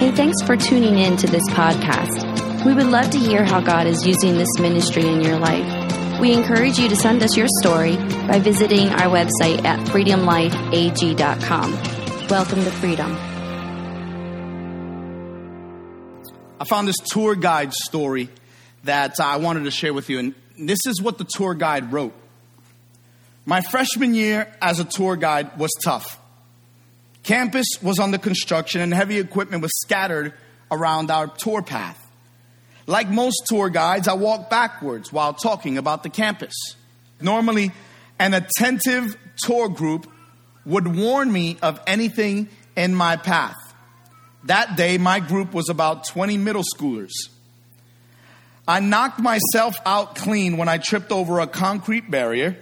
Hey, thanks for tuning in to this podcast. We would love to hear how God is using this ministry in your life. We encourage you to send us your story by visiting our website at freedomlifeag.com. Welcome to freedom. I found this tour guide story that I wanted to share with you, and this is what the tour guide wrote. My freshman year as a tour guide was tough. Campus was under construction and heavy equipment was scattered around our tour path. Like most tour guides, I walked backwards while talking about the campus. Normally, an attentive tour group would warn me of anything in my path. That day, my group was about 20 middle schoolers. I knocked myself out clean when I tripped over a concrete barrier,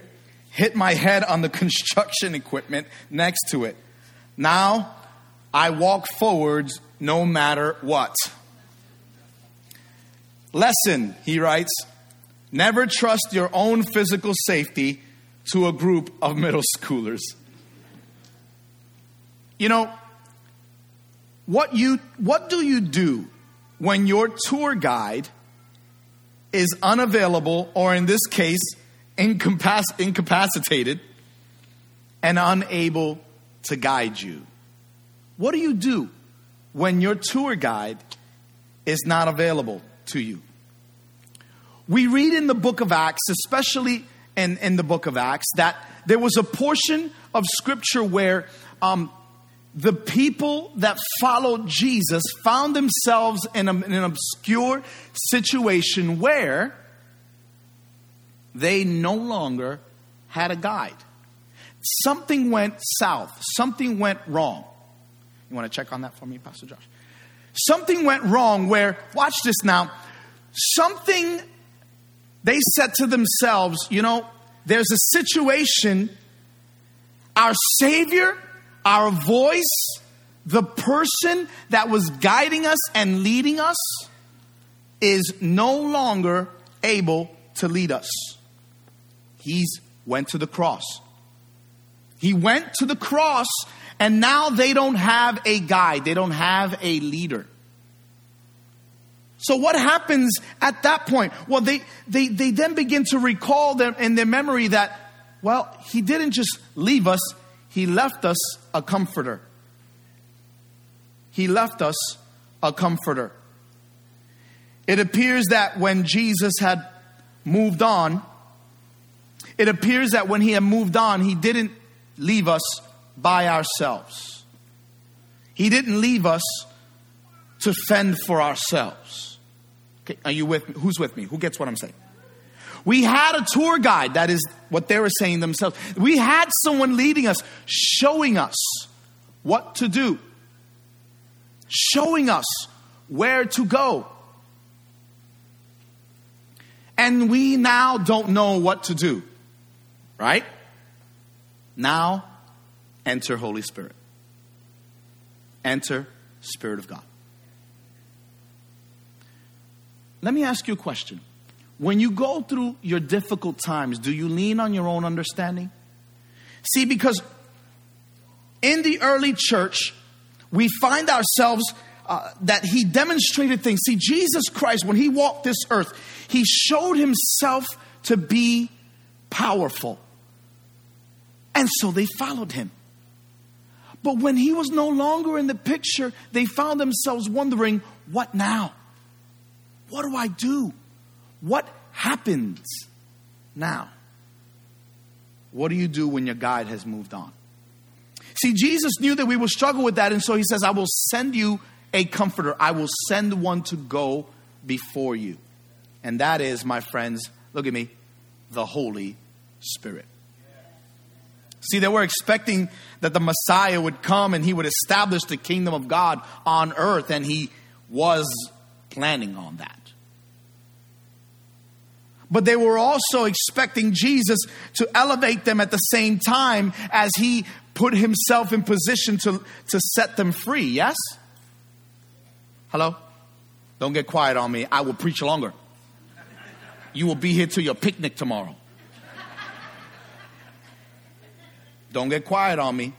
hit my head on the construction equipment next to it. Now, I walk forwards no matter what. Lesson, he writes never trust your own physical safety to a group of middle schoolers. You know, what you what do you do when your tour guide is unavailable or in this case incapac- incapacitated and unable to guide you? What do you do when your tour guide is not available to you? We read in the book of Acts, especially in, in the book of Acts, that there was a portion of scripture where um, the people that followed Jesus found themselves in, a, in an obscure situation where they no longer had a guide. Something went south, something went wrong. You want to check on that for me, Pastor Josh? Something went wrong where, watch this now, something they said to themselves, you know, there's a situation, our Savior, our voice, the person that was guiding us and leading us is no longer able to lead us. He's went to the cross. He went to the cross and now they don't have a guide. They don't have a leader. So what happens at that point? Well, they, they, they then begin to recall them in their memory that, well, he didn't just leave us, he left us a comforter. He left us a comforter. It appears that when Jesus had moved on, it appears that when he had moved on, he didn't leave us by ourselves. He didn't leave us to fend for ourselves. Okay, are you with me? Who's with me? Who gets what I'm saying? We had a tour guide, that is what they were saying themselves. We had someone leading us, showing us what to do, showing us where to go. And we now don't know what to do, right? Now, enter Holy Spirit. Enter Spirit of God. Let me ask you a question. When you go through your difficult times, do you lean on your own understanding? See, because in the early church, we find ourselves uh, that he demonstrated things. See, Jesus Christ, when he walked this earth, he showed himself to be powerful. And so they followed him. But when he was no longer in the picture, they found themselves wondering, what now? What do I do? What happens now? What do you do when your guide has moved on? See, Jesus knew that we would struggle with that, and so he says, I will send you a comforter. I will send one to go before you. And that is, my friends, look at me, the Holy Spirit. See, they were expecting that the Messiah would come and he would establish the kingdom of God on earth, and he was planning on that. But they were also expecting Jesus to elevate them at the same time as he put himself in position to, to set them free. Yes? Hello? Don't get quiet on me. I will preach longer. You will be here till your picnic tomorrow. Don't get quiet on me.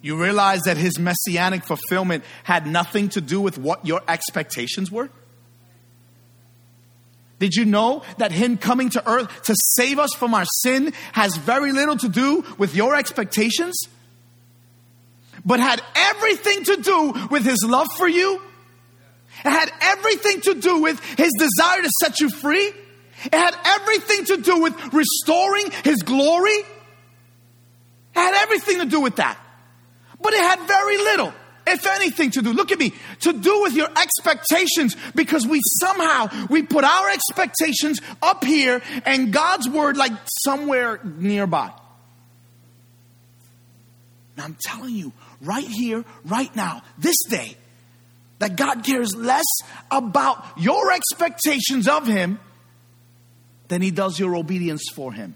You realize that his messianic fulfillment had nothing to do with what your expectations were? Did you know that Him coming to earth to save us from our sin has very little to do with your expectations? But had everything to do with His love for you? It had everything to do with His desire to set you free? It had everything to do with restoring His glory? It had everything to do with that. But it had very little if anything to do. Look at me. To do with your expectations because we somehow we put our expectations up here and god's word like somewhere nearby. Now i'm telling you right here right now this day that god cares less about your expectations of him than he does your obedience for him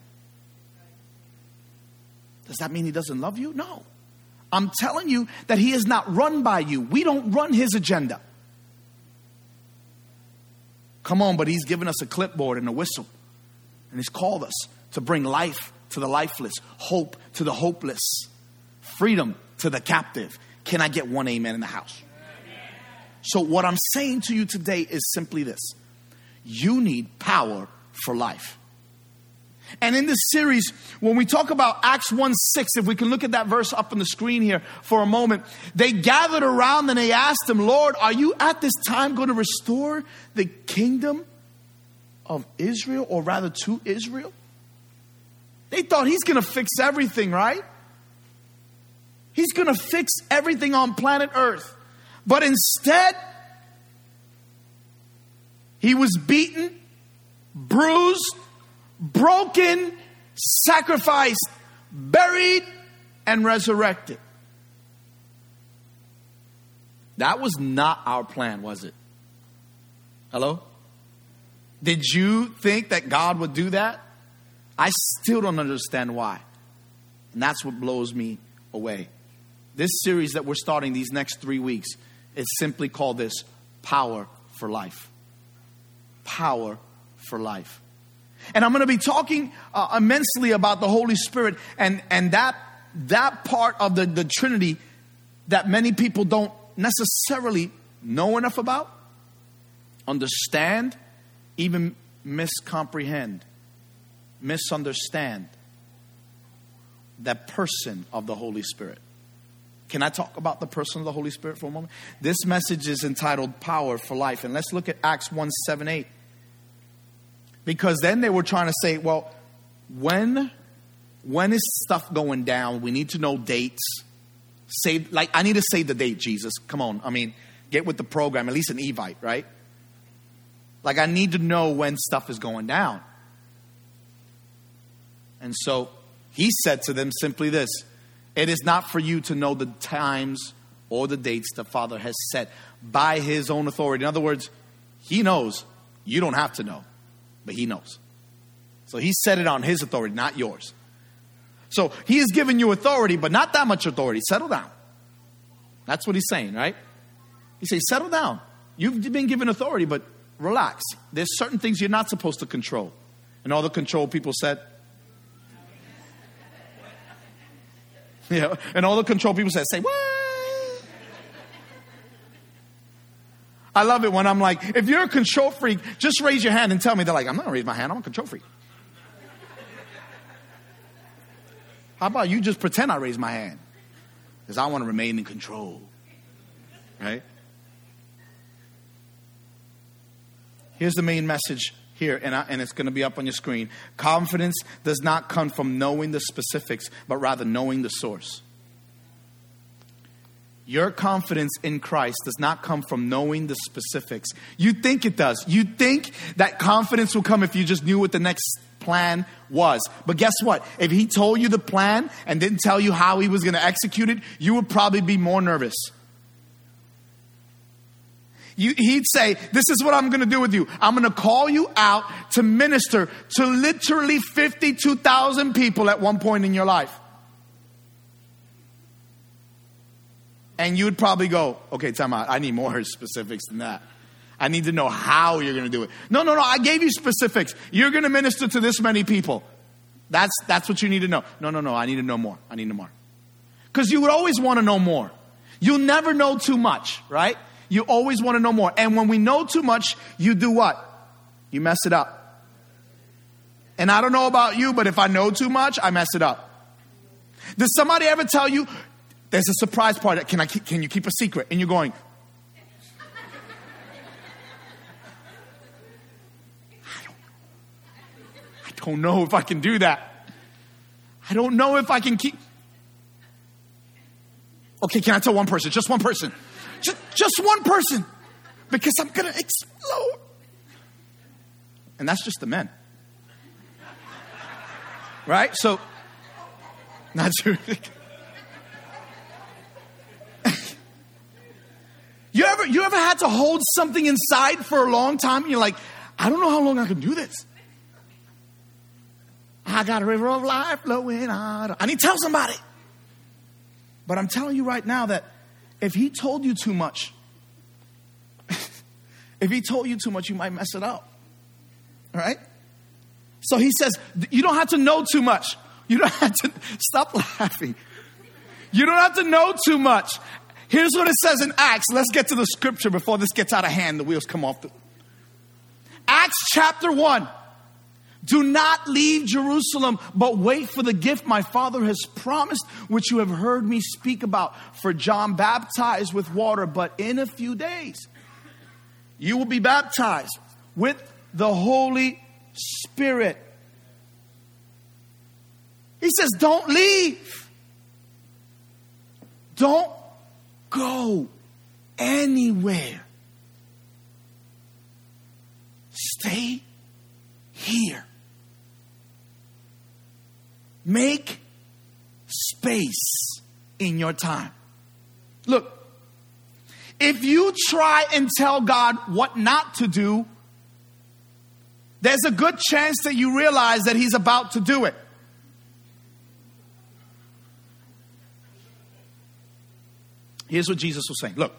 does that mean he doesn't love you no I'm telling you that He is not run by you. We don't run His agenda. Come on, but He's given us a clipboard and a whistle. And He's called us to bring life to the lifeless, hope to the hopeless, freedom to the captive. Can I get one amen in the house? So, what I'm saying to you today is simply this you need power for life. And in this series, when we talk about Acts 1 6, if we can look at that verse up on the screen here for a moment, they gathered around and they asked him, Lord, are you at this time going to restore the kingdom of Israel, or rather to Israel? They thought he's going to fix everything, right? He's going to fix everything on planet Earth. But instead, he was beaten, bruised, broken, sacrificed, buried, and resurrected. That was not our plan, was it? Hello? Did you think that God would do that? I still don't understand why. And that's what blows me away. This series that we're starting these next three weeks is simply called this Power for Life. Power for Life. And I'm going to be talking uh, immensely about the Holy Spirit and, and that, that part of the, the Trinity that many people don't necessarily know enough about, understand, even miscomprehend, misunderstand that person of the Holy Spirit. Can I talk about the person of the Holy Spirit for a moment? This message is entitled Power for Life. And let's look at Acts 1 7 8. Because then they were trying to say, well, when when is stuff going down? We need to know dates. Say like I need to say the date, Jesus. Come on. I mean, get with the program, at least an Evite, right? Like I need to know when stuff is going down. And so he said to them simply this It is not for you to know the times or the dates the Father has set by his own authority. In other words, he knows. You don't have to know but he knows. So he set it on his authority, not yours. So he has given you authority, but not that much authority. Settle down. That's what he's saying, right? He says, settle down. You've been given authority, but relax. There's certain things you're not supposed to control. And all the control people said, yeah, and all the control people said, say, what? I love it when I'm like, if you're a control freak, just raise your hand and tell me. They're like, I'm not gonna raise my hand, I'm a control freak. How about you just pretend I raise my hand? Because I want to remain in control. Right? Here's the main message here, and, I, and it's going to be up on your screen. Confidence does not come from knowing the specifics, but rather knowing the source. Your confidence in Christ does not come from knowing the specifics. You think it does. You think that confidence will come if you just knew what the next plan was. But guess what? If he told you the plan and didn't tell you how he was going to execute it, you would probably be more nervous. You, he'd say, This is what I'm going to do with you. I'm going to call you out to minister to literally 52,000 people at one point in your life. And you would probably go, okay, time out. I need more specifics than that. I need to know how you're going to do it. No, no, no. I gave you specifics. You're going to minister to this many people. That's, that's what you need to know. No, no, no. I need to know more. I need to know more. Because you would always want to know more. You'll never know too much, right? You always want to know more. And when we know too much, you do what? You mess it up. And I don't know about you, but if I know too much, I mess it up. Does somebody ever tell you there's a surprise party? Can I can you keep a secret? And you're going, I don't, I don't know if I can do that. I don't know if I can keep. Okay, can I tell one person? Just one person. Just, just one person. Because I'm going to explode. And that's just the men. Right? So, not true. You ever you ever had to hold something inside for a long time and you're like, I don't know how long I can do this. I got a river of life flowing out. I need to tell somebody. But I'm telling you right now that if he told you too much, if he told you too much, you might mess it up. All right? So he says, you don't have to know too much. You don't have to stop laughing. You don't have to know too much. Here's what it says in Acts. Let's get to the scripture before this gets out of hand. The wheels come off. The... Acts chapter 1. Do not leave Jerusalem, but wait for the gift my Father has promised, which you have heard me speak about. For John baptized with water, but in a few days you will be baptized with the Holy Spirit. He says, Don't leave. Don't go anywhere. Stay here. Make space in your time. Look, if you try and tell God what not to do, there's a good chance that you realize that He's about to do it. Here's what Jesus was saying Look,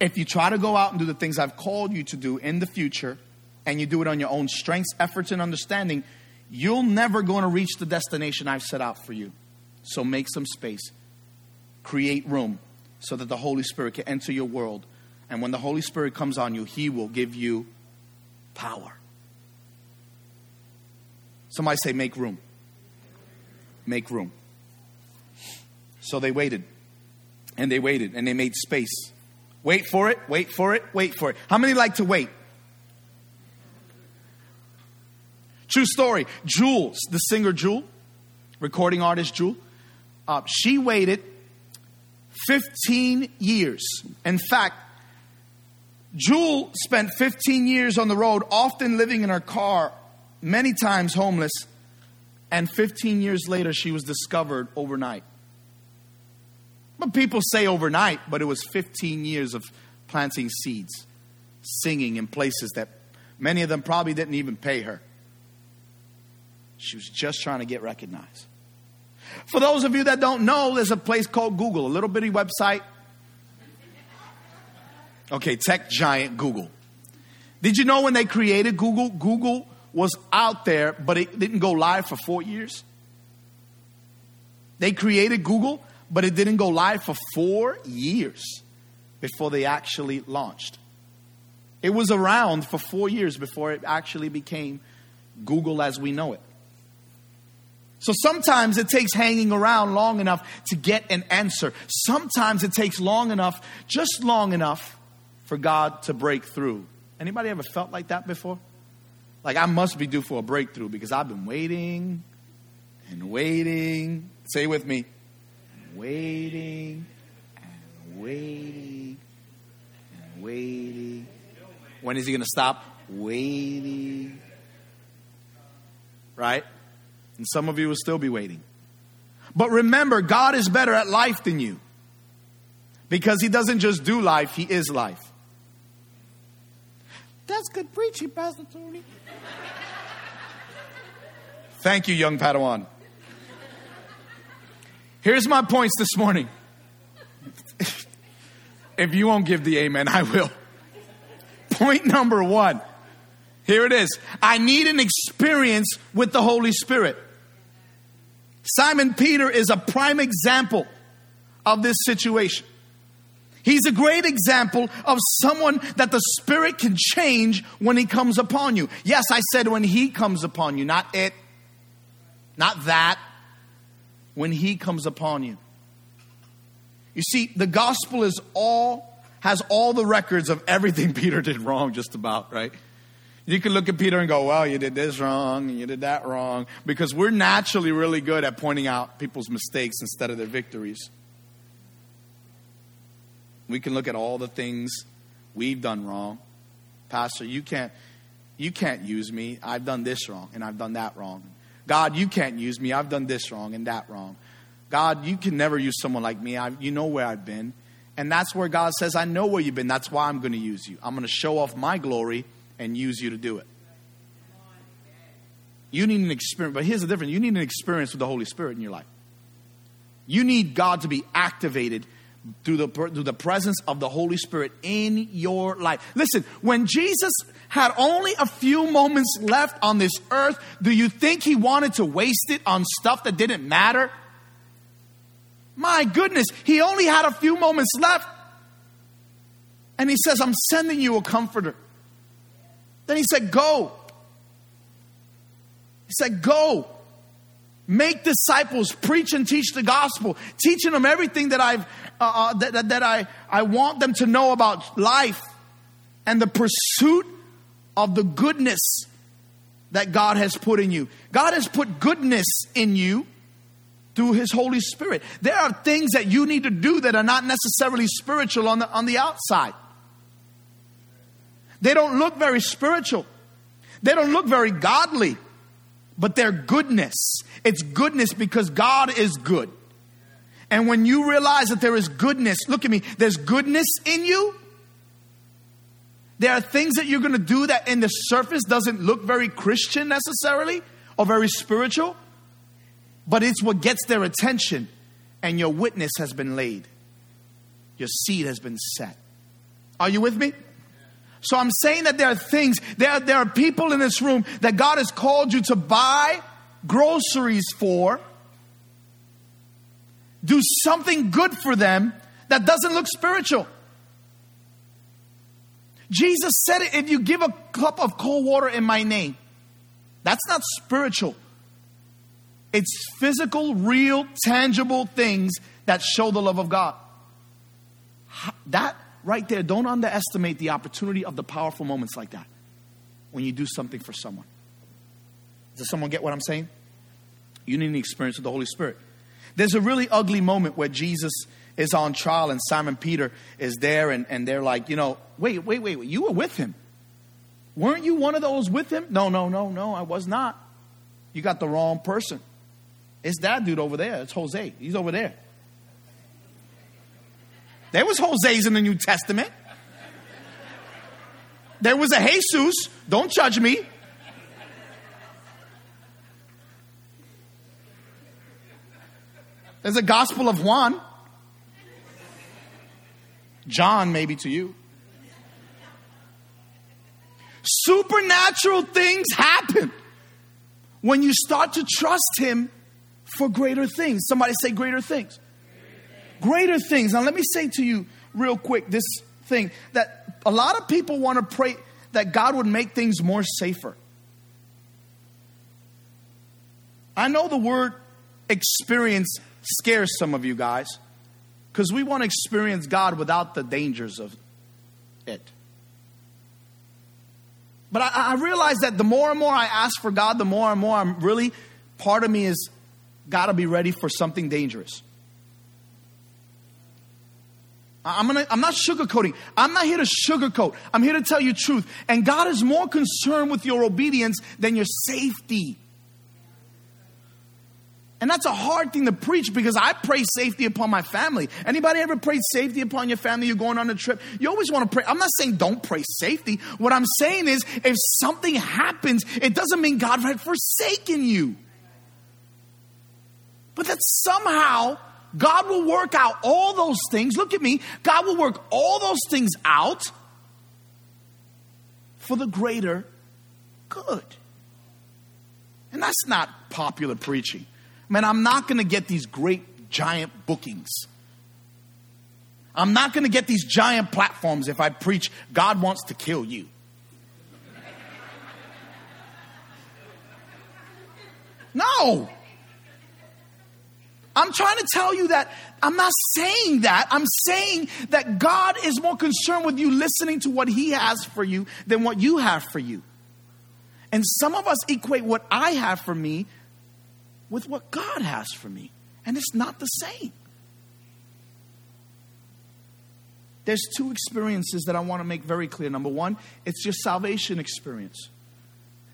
if you try to go out and do the things I've called you to do in the future, and you do it on your own strengths, efforts, and understanding, you'll never going to reach the destination I've set out for you. So make some space, create room so that the Holy Spirit can enter your world. And when the Holy Spirit comes on you, He will give you power. Somebody say, make room. Make room. So they waited. And they waited and they made space. Wait for it, wait for it, wait for it. How many like to wait? True story. Jules, the singer Jewel, recording artist Jewel, uh, she waited 15 years. In fact, Jewel spent 15 years on the road, often living in her car, many times homeless, and 15 years later, she was discovered overnight. But people say overnight, but it was 15 years of planting seeds, singing in places that many of them probably didn't even pay her. She was just trying to get recognized. For those of you that don't know, there's a place called Google, a little bitty website. Okay, tech giant Google. Did you know when they created Google, Google was out there, but it didn't go live for four years? They created Google, but it didn't go live for four years before they actually launched. It was around for four years before it actually became Google as we know it. So sometimes it takes hanging around long enough to get an answer. Sometimes it takes long enough, just long enough for God to break through. Anybody ever felt like that before? Like I must be due for a breakthrough because I've been waiting and waiting. Say with me. Waiting and waiting and waiting. When is he going to stop? Waiting. Right? And some of you will still be waiting. But remember, God is better at life than you. Because He doesn't just do life, He is life. That's good preaching, Pastor Tony. Thank you, young Padawan. Here's my points this morning. if you won't give the amen, I will. Point number one. Here it is. I need an experience with the Holy Spirit. Simon Peter is a prime example of this situation. He's a great example of someone that the Spirit can change when He comes upon you. Yes, I said when He comes upon you, not it, not that. When He comes upon you. You see, the gospel is all has all the records of everything Peter did wrong, just about, right? You can look at Peter and go, well, you did this wrong and you did that wrong, because we're naturally really good at pointing out people's mistakes instead of their victories. We can look at all the things we've done wrong. Pastor, you can't you can't use me. I've done this wrong and I've done that wrong. God, you can't use me. I've done this wrong and that wrong. God, you can never use someone like me. I, you know where I've been. And that's where God says, I know where you've been. That's why I'm going to use you. I'm going to show off my glory and use you to do it. You need an experience, but here's the difference you need an experience with the Holy Spirit in your life. You need God to be activated through the, through the presence of the Holy Spirit in your life. Listen, when Jesus had only a few moments left on this earth, do you think he wanted to waste it on stuff that didn't matter? My goodness, he only had a few moments left. And he says, I'm sending you a comforter. Then he said, Go. He said, Go. Make disciples, preach and teach the gospel, teaching them everything that I've uh, uh, that, that I, I want them to know about life and the pursuit of the goodness that God has put in you. God has put goodness in you through his holy spirit. There are things that you need to do that are not necessarily spiritual on the on the outside. They don't look very spiritual. They don't look very godly but they're goodness it's goodness because god is good and when you realize that there is goodness look at me there's goodness in you there are things that you're going to do that in the surface doesn't look very christian necessarily or very spiritual but it's what gets their attention, and your witness has been laid. Your seed has been set. Are you with me? So I'm saying that there are things, there, there are people in this room that God has called you to buy groceries for, do something good for them that doesn't look spiritual. Jesus said if you give a cup of cold water in my name, that's not spiritual. It's physical, real, tangible things that show the love of God. That right there, don't underestimate the opportunity of the powerful moments like that when you do something for someone. Does someone get what I'm saying? You need an experience with the Holy Spirit. There's a really ugly moment where Jesus is on trial and Simon Peter is there and, and they're like, you know, wait, wait, wait, wait, you were with him. Weren't you one of those with him? No, no, no, no, I was not. You got the wrong person. It's that dude over there. It's Jose. He's over there. There was Jose's in the New Testament. There was a Jesus. Don't judge me. There's a Gospel of Juan. John, maybe to you. Supernatural things happen when you start to trust Him for greater things. Somebody say greater things. Greater things. Now, let me say to you real quick this thing that a lot of people want to pray that God would make things more safer. I know the word experience scares some of you guys because we want to experience God without the dangers of it. But I, I, realize that the more and more I ask for God, the more and more I'm really, part of me is got to be ready for something dangerous. I'm, gonna, I'm not sugarcoating. I'm not here to sugarcoat. I'm here to tell you truth. And God is more concerned with your obedience than your safety. And that's a hard thing to preach because I pray safety upon my family. Anybody ever pray safety upon your family? You're going on a trip. You always want to pray. I'm not saying don't pray safety. What I'm saying is if something happens, it doesn't mean God had forsaken you. But that somehow God will work out all those things. Look at me. God will work all those things out for the greater good. And that's not popular preaching. Man, I'm not going to get these great giant bookings I'm not going to get these giant platforms if I preach God wants to kill you. No. I'm trying to tell you that I'm not saying that. I'm saying that God is more concerned with you listening to what He has for you than what you have for you. And some of us equate what I have for me with what God has for me. And it's not the same. There's two experiences that I want to make very clear. Number one, it's your salvation experience.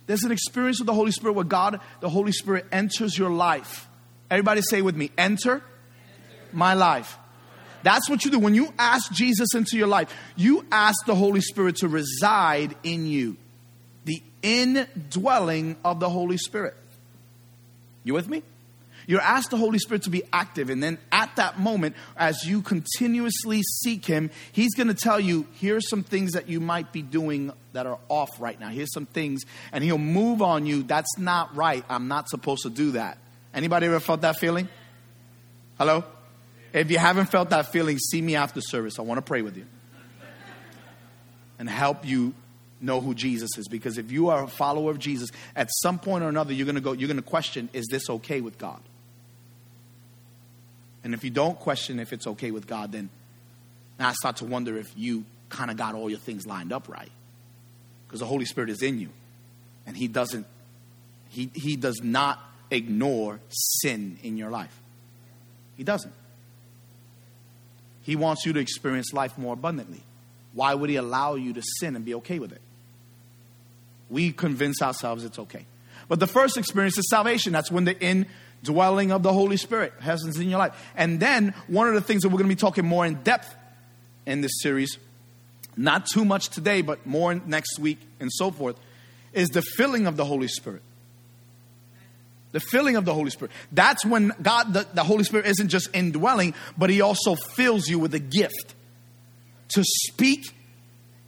There's an experience with the Holy Spirit where God, the Holy Spirit, enters your life. Everybody say with me, enter. my life. That's what you do. When you ask Jesus into your life, you ask the Holy Spirit to reside in you. The indwelling of the Holy Spirit. You with me? You're asked the Holy Spirit to be active. And then at that moment, as you continuously seek Him, He's going to tell you, here's some things that you might be doing that are off right now. Here's some things. And He'll move on you. That's not right. I'm not supposed to do that. Anybody ever felt that feeling? Hello? If you haven't felt that feeling, see me after service. I want to pray with you and help you know who Jesus is. Because if you are a follower of Jesus, at some point or another, you're going to go, you're going to question, is this okay with God? And if you don't question if it's okay with God, then I start to wonder if you kind of got all your things lined up right. Because the Holy Spirit is in you. And He doesn't, He, he does not ignore sin in your life. He doesn't. He wants you to experience life more abundantly. Why would He allow you to sin and be okay with it? We convince ourselves it's okay. But the first experience is salvation. That's when the indwelling of the Holy Spirit happens in your life. And then one of the things that we're going to be talking more in depth in this series, not too much today, but more next week and so forth, is the filling of the Holy Spirit. The filling of the Holy Spirit. That's when God, the, the Holy Spirit, isn't just indwelling, but He also fills you with a gift to speak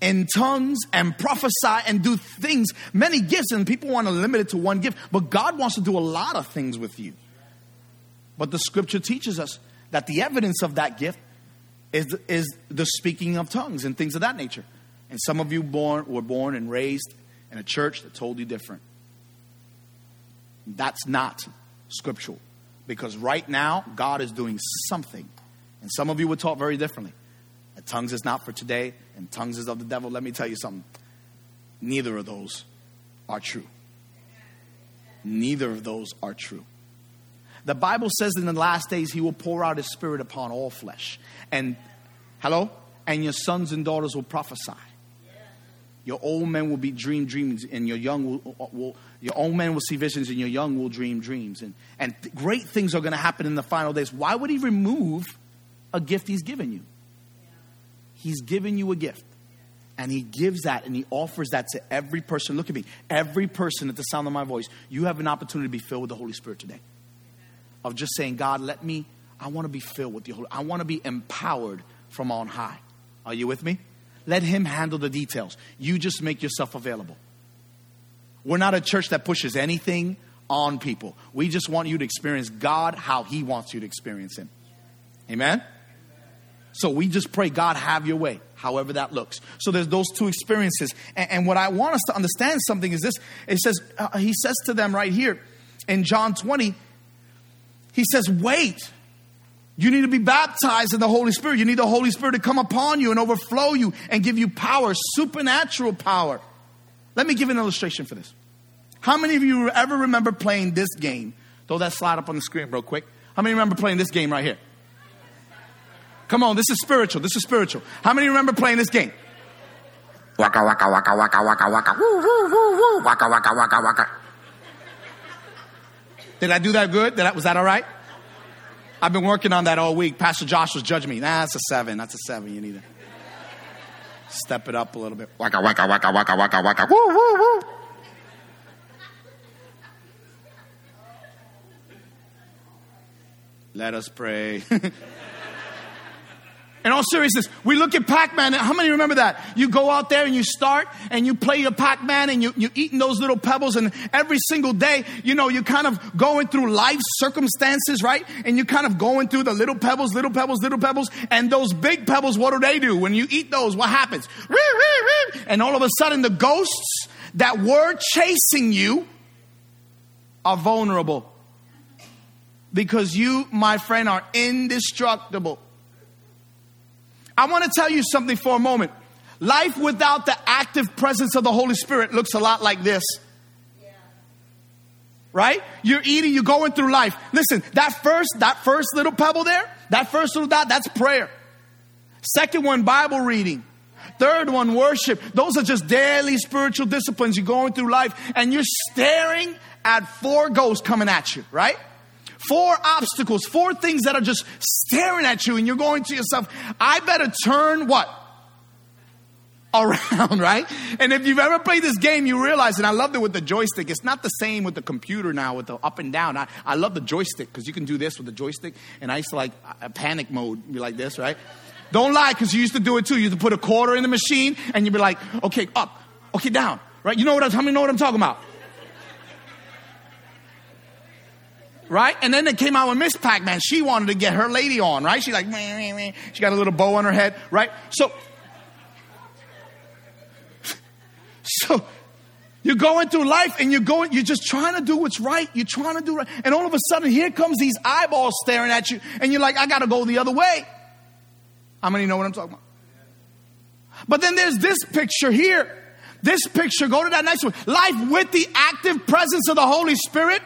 in tongues and prophesy and do things, many gifts, and people want to limit it to one gift. But God wants to do a lot of things with you. But the scripture teaches us that the evidence of that gift is, is the speaking of tongues and things of that nature. And some of you born, were born and raised in a church that told you different. That's not scriptural. Because right now, God is doing something. And some of you were taught very differently. That tongues is not for today, and tongues is of the devil. Let me tell you something. Neither of those are true. Neither of those are true. The Bible says in the last days he will pour out his spirit upon all flesh. And hello? And your sons and daughters will prophesy. Your old men will be dream dreams, and your young will, will your old men will see visions, and your young will dream dreams. And, and great things are going to happen in the final days. Why would he remove a gift he's given you? He's given you a gift. And he gives that and he offers that to every person. Look at me. Every person at the sound of my voice, you have an opportunity to be filled with the Holy Spirit today. Of just saying, God, let me, I want to be filled with the Holy I want to be empowered from on high. Are you with me? Let him handle the details. You just make yourself available. We're not a church that pushes anything on people. We just want you to experience God how he wants you to experience him. Amen? So we just pray, God, have your way, however that looks. So there's those two experiences. And, and what I want us to understand something is this it says, uh, He says to them right here in John 20, He says, wait. You need to be baptized in the Holy Spirit. You need the Holy Spirit to come upon you and overflow you and give you power, supernatural power. Let me give an illustration for this. How many of you ever remember playing this game? Throw that slide up on the screen real quick. How many remember playing this game right here? Come on, this is spiritual. This is spiritual. How many remember playing this game? Waka waka waka waka waka waka woo woo woo woo waka waka waka waka. Did I do that good? Did I, was that all right? I've been working on that all week. Pastor Josh was judging me. Nah, that's a seven. That's a seven. You need to step it up a little bit. Waka waka waka waka waka waka woo woo woo. Let us pray. In all seriousness, we look at Pac-Man. How many remember that? You go out there and you start and you play your Pac-Man and you, you eating those little pebbles and every single day, you know, you're kind of going through life circumstances, right? And you're kind of going through the little pebbles, little pebbles, little pebbles. And those big pebbles, what do they do? When you eat those, what happens? And all of a sudden the ghosts that were chasing you are vulnerable. Because you, my friend, are indestructible. I want to tell you something for a moment. Life without the active presence of the Holy Spirit looks a lot like this. Right? You're eating, you're going through life. Listen, that first, that first little pebble there, that first little dot, that's prayer. Second one, Bible reading. Third one, worship. Those are just daily spiritual disciplines. You're going through life and you're staring at four ghosts coming at you, right? Four obstacles, four things that are just staring at you, and you're going to yourself, I better turn what? Around, right? And if you've ever played this game, you realize, and I loved it with the joystick, it's not the same with the computer now with the up and down. I, I love the joystick because you can do this with the joystick, and I used to like a panic mode, be like this, right? Don't lie because you used to do it too. You used to put a quarter in the machine, and you'd be like, okay, up, okay, down, right? You know what I'm, how many know what I'm talking about? Right? And then they came out with Miss Pac-Man. She wanted to get her lady on, right? She like, meh, meh, meh. she got a little bow on her head, right? So, so you're going through life and you're going, you're just trying to do what's right. You're trying to do right. And all of a sudden, here comes these eyeballs staring at you, and you're like, I gotta go the other way. How many know what I'm talking about? But then there's this picture here. This picture, go to that next one. Life with the active presence of the Holy Spirit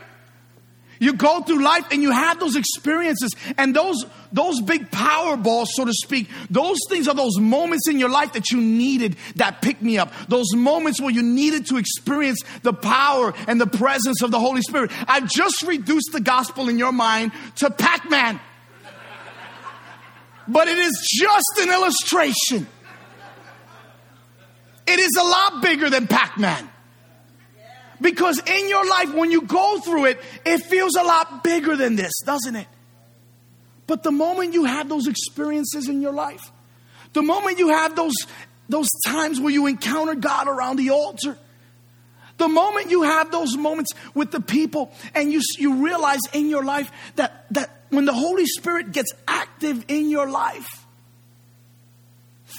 you go through life and you have those experiences and those, those big power balls, so to speak, those things are those moments in your life that you needed that pick me up. Those moments where you needed to experience the power and the presence of the Holy Spirit. I've just reduced the gospel in your mind to Pac Man. But it is just an illustration. It is a lot bigger than Pac Man. Because in your life, when you go through it, it feels a lot bigger than this, doesn't it? But the moment you have those experiences in your life, the moment you have those, those times where you encounter God around the altar, the moment you have those moments with the people and you, you realize in your life that, that when the Holy Spirit gets active in your life,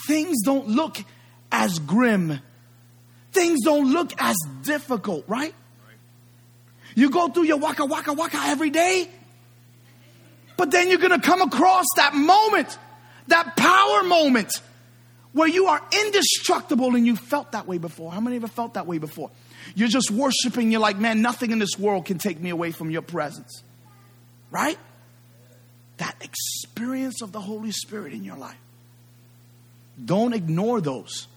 things don't look as grim things don't look as difficult, right? You go through your waka waka waka every day, but then you're gonna come across that moment, that power moment, where you are indestructible and you felt that way before. How many ever felt that way before? You're just worshiping, you're like, man, nothing in this world can take me away from your presence. Right? That experience of the Holy Spirit in your life. Don't ignore those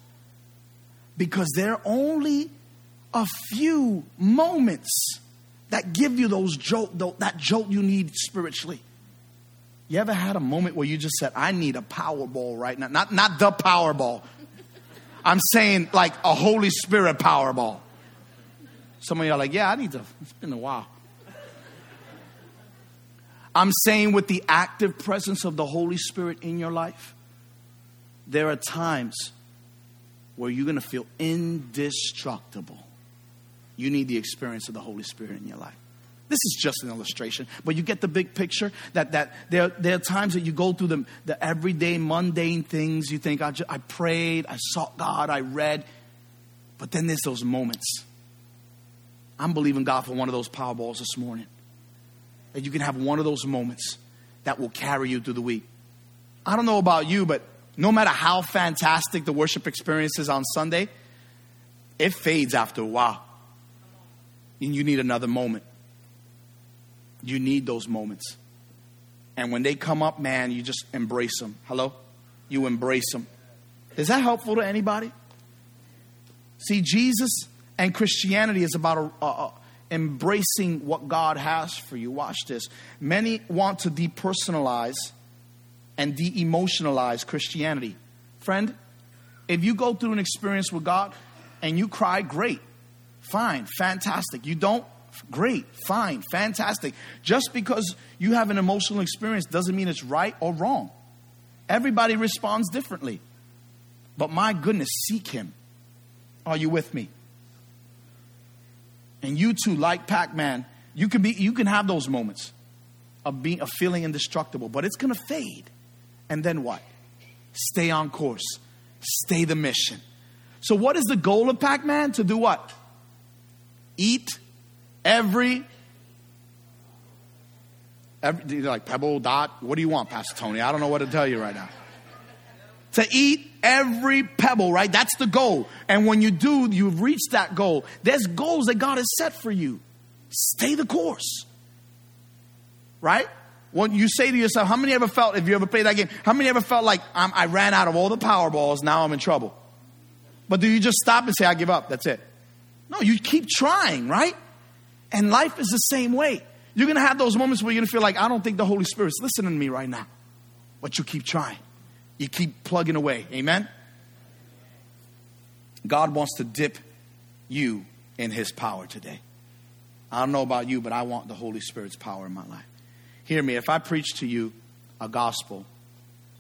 because there are only a few moments that give you those jolt, that jolt you need spiritually. You ever had a moment where you just said, I need a Powerball right now? Not, not the Powerball. I'm saying like a Holy Spirit Powerball. Some of you are like, yeah, I need to. It's been a while. I'm saying with the active presence of the Holy Spirit in your life, there are times where you're going to feel indestructible. You need the experience of the Holy Spirit in your life. This is just an illustration, but you get the big picture that, that there, there are times that you go through the, the everyday mundane things. You think, I, just, I prayed, I sought God, I read. But then there's those moments. I'm believing God for one of those Powerballs this morning. That you can have one of those moments that will carry you through the week. I don't know about you, but no matter how fantastic the worship experience is on Sunday, it fades after a while. And you need another moment. You need those moments. And when they come up, man, you just embrace them. Hello? You embrace them. Is that helpful to anybody? See, Jesus and Christianity is about a, a, a embracing what God has for you. Watch this. Many want to depersonalize and de emotionalize Christianity. Friend, if you go through an experience with God and you cry, great, fine, fantastic. You don't, great, fine, fantastic. Just because you have an emotional experience doesn't mean it's right or wrong. Everybody responds differently. But my goodness, seek Him. Are you with me? And you too, like Pac Man, you can be you can have those moments of being of feeling indestructible, but it's gonna fade. And then what? Stay on course. Stay the mission. So what is the goal of Pac-Man? To do what? Eat every every like pebble dot. What do you want, Pastor Tony? I don't know what to tell you right now. To eat every pebble, right? That's the goal. And when you do, you've reached that goal. There's goals that God has set for you. Stay the course. Right? When you say to yourself, how many ever felt, if you ever played that game, how many ever felt like i ran out of all the Powerballs, now I'm in trouble? But do you just stop and say, I give up, that's it? No, you keep trying, right? And life is the same way. You're going to have those moments where you're going to feel like, I don't think the Holy Spirit's listening to me right now. But you keep trying. You keep plugging away. Amen? God wants to dip you in His power today. I don't know about you, but I want the Holy Spirit's power in my life. Hear me, if I preach to you a gospel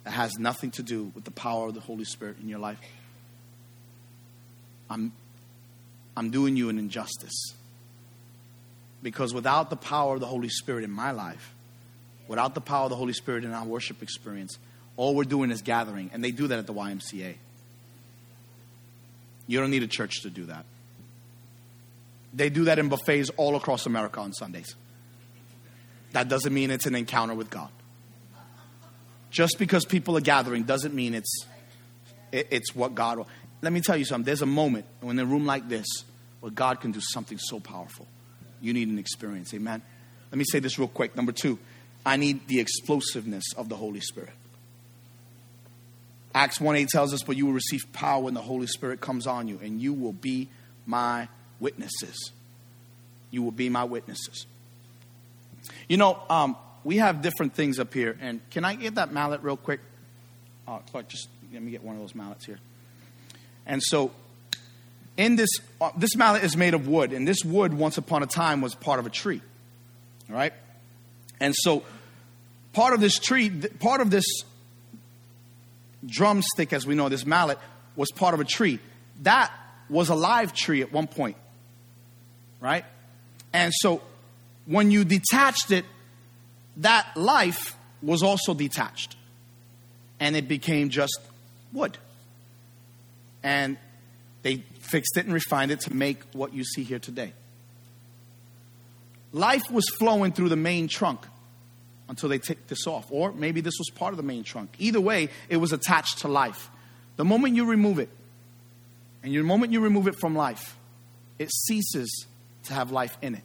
that has nothing to do with the power of the Holy Spirit in your life, I'm, I'm doing you an injustice. Because without the power of the Holy Spirit in my life, without the power of the Holy Spirit in our worship experience, all we're doing is gathering. And they do that at the YMCA. You don't need a church to do that. They do that in buffets all across America on Sundays. That doesn't mean it's an encounter with God. Just because people are gathering doesn't mean it's it's what God will. Let me tell you something. There's a moment in a room like this where God can do something so powerful. You need an experience. Amen. Let me say this real quick. Number two, I need the explosiveness of the Holy Spirit. Acts 1 8 tells us, But you will receive power when the Holy Spirit comes on you, and you will be my witnesses. You will be my witnesses. You know, um, we have different things up here, and can I get that mallet real quick? Uh, Clark, just let me get one of those mallets here. And so, in this, uh, this mallet is made of wood, and this wood, once upon a time, was part of a tree. Right? And so, part of this tree, part of this drumstick, as we know, this mallet, was part of a tree. That was a live tree at one point. Right? And so, when you detached it, that life was also detached. And it became just wood. And they fixed it and refined it to make what you see here today. Life was flowing through the main trunk until they take this off. Or maybe this was part of the main trunk. Either way, it was attached to life. The moment you remove it, and the moment you remove it from life, it ceases to have life in it.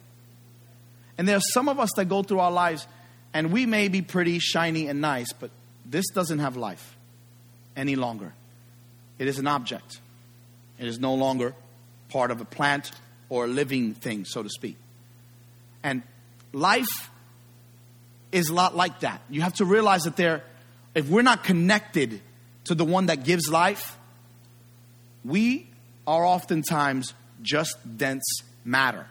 And there are some of us that go through our lives and we may be pretty shiny and nice, but this doesn't have life any longer. It is an object. It is no longer part of a plant or a living thing, so to speak. And life is a lot like that. You have to realize that there, if we're not connected to the one that gives life, we are oftentimes just dense matter.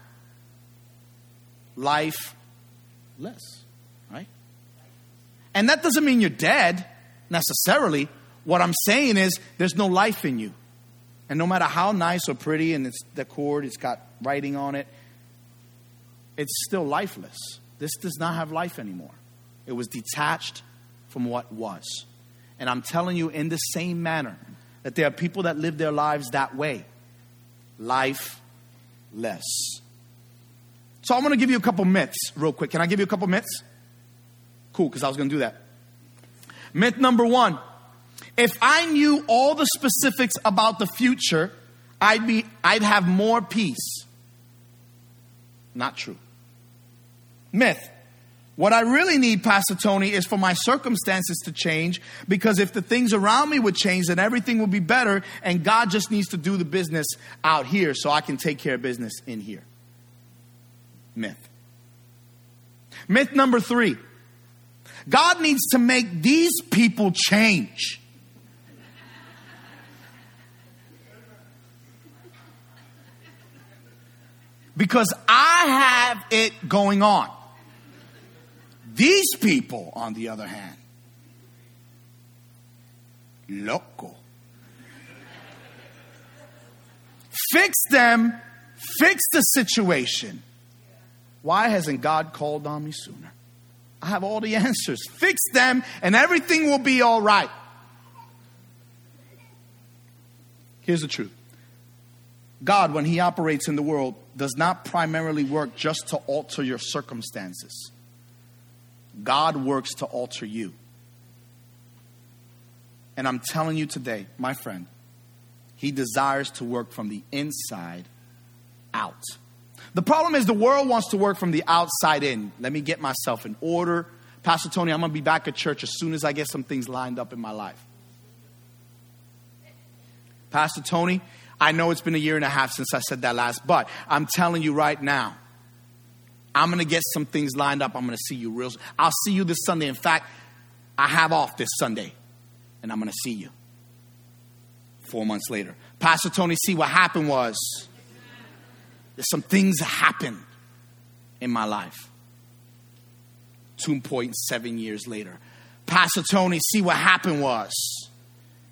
Life less, right? And that doesn't mean you're dead necessarily. What I'm saying is there's no life in you. And no matter how nice or pretty and it's the cord, it's got writing on it, it's still lifeless. This does not have life anymore. It was detached from what was. And I'm telling you, in the same manner, that there are people that live their lives that way lifeless. So I'm going to give you a couple myths real quick. Can I give you a couple myths? Cool, because I was going to do that. Myth number one if I knew all the specifics about the future, I'd, be, I'd have more peace. Not true. Myth. What I really need, Pastor Tony, is for my circumstances to change because if the things around me would change, then everything would be better, and God just needs to do the business out here so I can take care of business in here. Myth. Myth number three God needs to make these people change. because I have it going on. These people, on the other hand, Loco. Fix them, fix the situation. Why hasn't God called on me sooner? I have all the answers. Fix them, and everything will be all right. Here's the truth God, when He operates in the world, does not primarily work just to alter your circumstances. God works to alter you. And I'm telling you today, my friend, He desires to work from the inside out. The problem is the world wants to work from the outside in. Let me get myself in order. Pastor Tony, I'm going to be back at church as soon as I get some things lined up in my life. Pastor Tony, I know it's been a year and a half since I said that last, but I'm telling you right now, I'm going to get some things lined up. I'm going to see you real. I'll see you this Sunday. In fact, I have off this Sunday, and I'm going to see you. Four months later, Pastor Tony, see what happened was there's some things that happened in my life. 2.7 years later, Pastor Tony, see what happened was,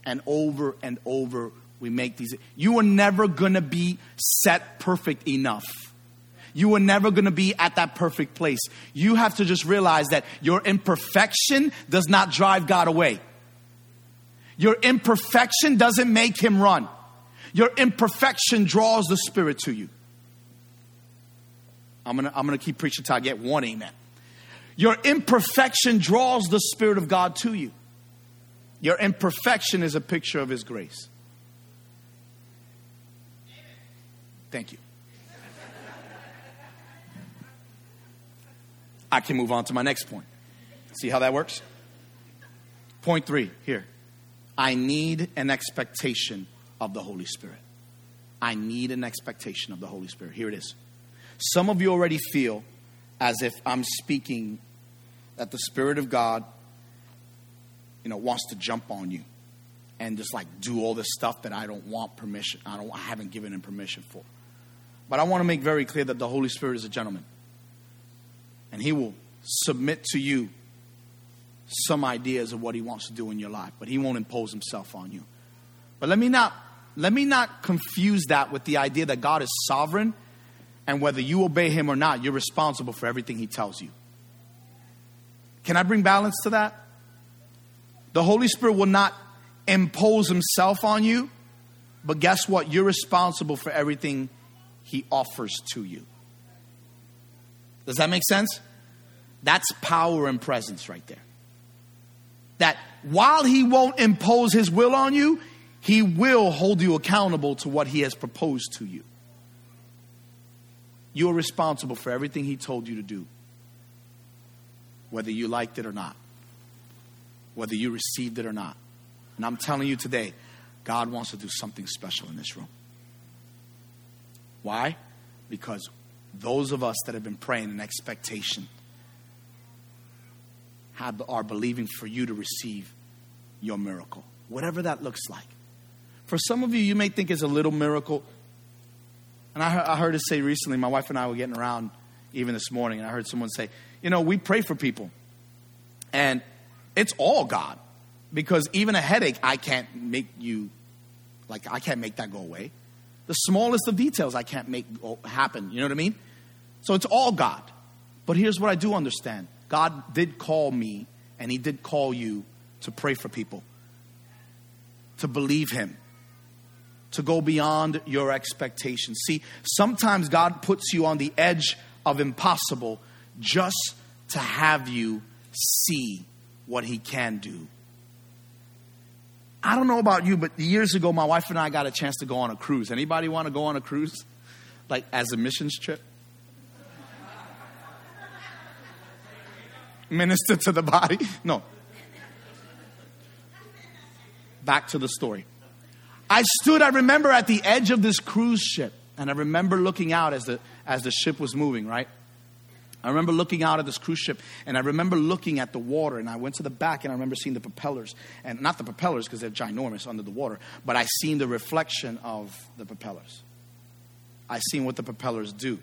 and over and over we make these. You are never going to be set perfect enough. You are never going to be at that perfect place. You have to just realize that your imperfection does not drive God away. Your imperfection doesn't make him run. Your imperfection draws the Spirit to you. I'm going to I'm going to keep preaching till I get one amen. Your imperfection draws the Spirit of God to you. Your imperfection is a picture of His grace. Thank you. I can move on to my next point. See how that works? Point three here. I need an expectation of the Holy Spirit. I need an expectation of the Holy Spirit. Here it is. Some of you already feel as if I'm speaking that the Spirit of God, you know, wants to jump on you and just like do all this stuff that I don't want permission. I don't I haven't given him permission for. But I want to make very clear that the Holy Spirit is a gentleman. And he will submit to you some ideas of what he wants to do in your life, but he won't impose himself on you. But let me not let me not confuse that with the idea that God is sovereign and whether you obey him or not, you're responsible for everything he tells you. Can I bring balance to that? The Holy Spirit will not impose himself on you, but guess what? You're responsible for everything he offers to you. Does that make sense? That's power and presence right there. That while he won't impose his will on you, he will hold you accountable to what he has proposed to you. You are responsible for everything he told you to do, whether you liked it or not, whether you received it or not. And I'm telling you today, God wants to do something special in this room. Why? Because those of us that have been praying in expectation have, are believing for you to receive your miracle, whatever that looks like. For some of you, you may think it's a little miracle. And I, I heard it say recently, my wife and I were getting around even this morning, and I heard someone say, You know, we pray for people, and it's all God. Because even a headache, I can't make you, like, I can't make that go away. The smallest of details I can't make happen. You know what I mean? So it's all God. But here's what I do understand God did call me, and He did call you to pray for people, to believe Him, to go beyond your expectations. See, sometimes God puts you on the edge of impossible just to have you see what He can do I don't know about you, but years ago, my wife and I got a chance to go on a cruise. Anybody want to go on a cruise? Like as a missions trip? Minister to the body? No. Back to the story. I stood, I remember, at the edge of this cruise ship, and I remember looking out as the, as the ship was moving, right? I remember looking out at this cruise ship and I remember looking at the water and I went to the back and I remember seeing the propellers and not the propellers because they're ginormous under the water, but I seen the reflection of the propellers. I seen what the propellers do.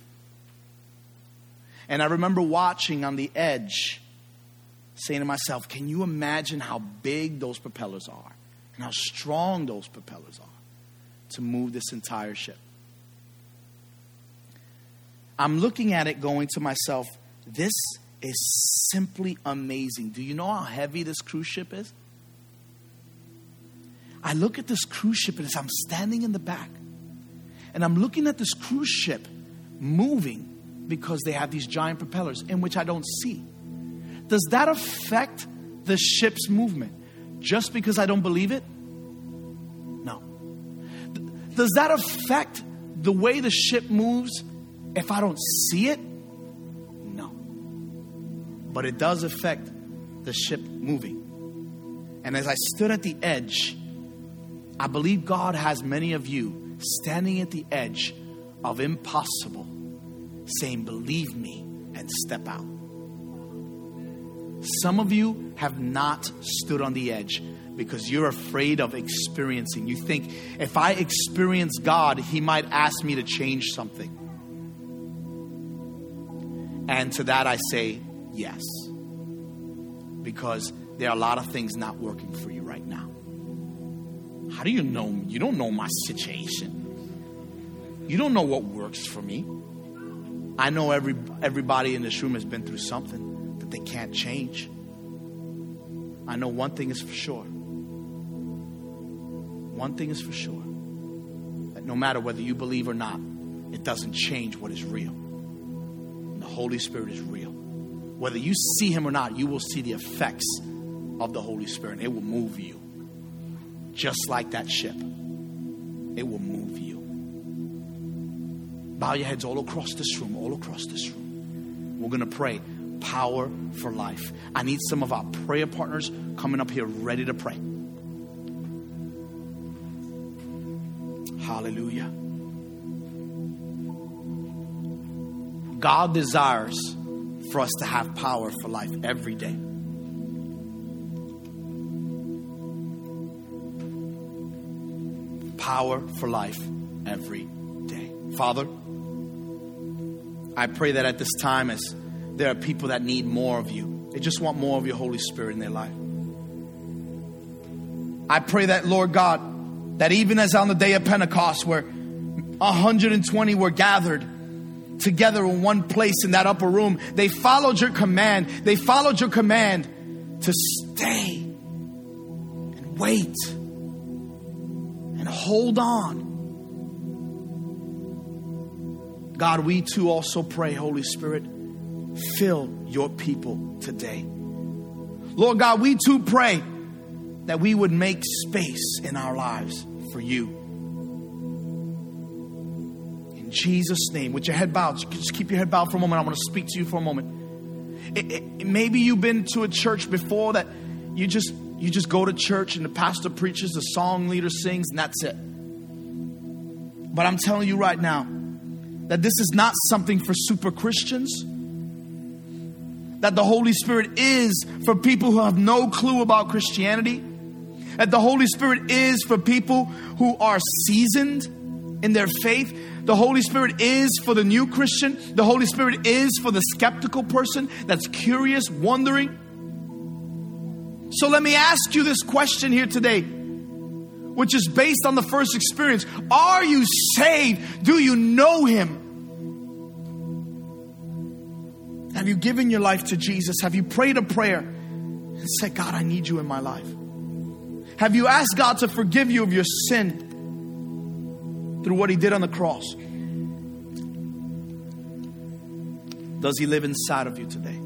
And I remember watching on the edge saying to myself, can you imagine how big those propellers are? And how strong those propellers are to move this entire ship. I'm looking at it going to myself, this is simply amazing. Do you know how heavy this cruise ship is? I look at this cruise ship and as I'm standing in the back, and I'm looking at this cruise ship moving because they have these giant propellers in which I don't see. Does that affect the ship's movement just because I don't believe it? No. Does that affect the way the ship moves if I don't see it? No. But it does affect the ship moving. And as I stood at the edge, I believe God has many of you standing at the edge of impossible, saying, Believe me and step out. Some of you have not stood on the edge because you're afraid of experiencing. You think, if I experience God, He might ask me to change something. And to that I say, yes. Because there are a lot of things not working for you right now. How do you know? You don't know my situation. You don't know what works for me. I know every everybody in this room has been through something that they can't change. I know one thing is for sure. One thing is for sure. That no matter whether you believe or not, it doesn't change what is real. And the Holy Spirit is real. Whether you see him or not, you will see the effects of the Holy Spirit. It will move you just like that ship. It will move you. Bow your heads all across this room, all across this room. We're going to pray power for life. I need some of our prayer partners coming up here ready to pray. Hallelujah. God desires for us to have power for life every day. power for life every day. Father, I pray that at this time, as there are people that need more of you, they just want more of your Holy Spirit in their life. I pray that, Lord God, that even as on the day of Pentecost, where 120 were gathered together in one place in that upper room, they followed your command. They followed your command to stay and wait and hold on. God, we too also pray, Holy Spirit, fill your people today. Lord God, we too pray that we would make space in our lives for you. In Jesus' name, with your head bowed, just keep your head bowed for a moment. I want to speak to you for a moment. It, it, maybe you've been to a church before that you just you just go to church and the pastor preaches, the song leader sings, and that's it. But I'm telling you right now that this is not something for super Christians. That the Holy Spirit is for people who have no clue about Christianity. That the Holy Spirit is for people who are seasoned in their faith. The Holy Spirit is for the new Christian. The Holy Spirit is for the skeptical person that's curious, wondering. So let me ask you this question here today, which is based on the first experience. Are you saved? Do you know Him? Have you given your life to Jesus? Have you prayed a prayer and said, God, I need you in my life? Have you asked God to forgive you of your sin through what He did on the cross? Does He live inside of you today?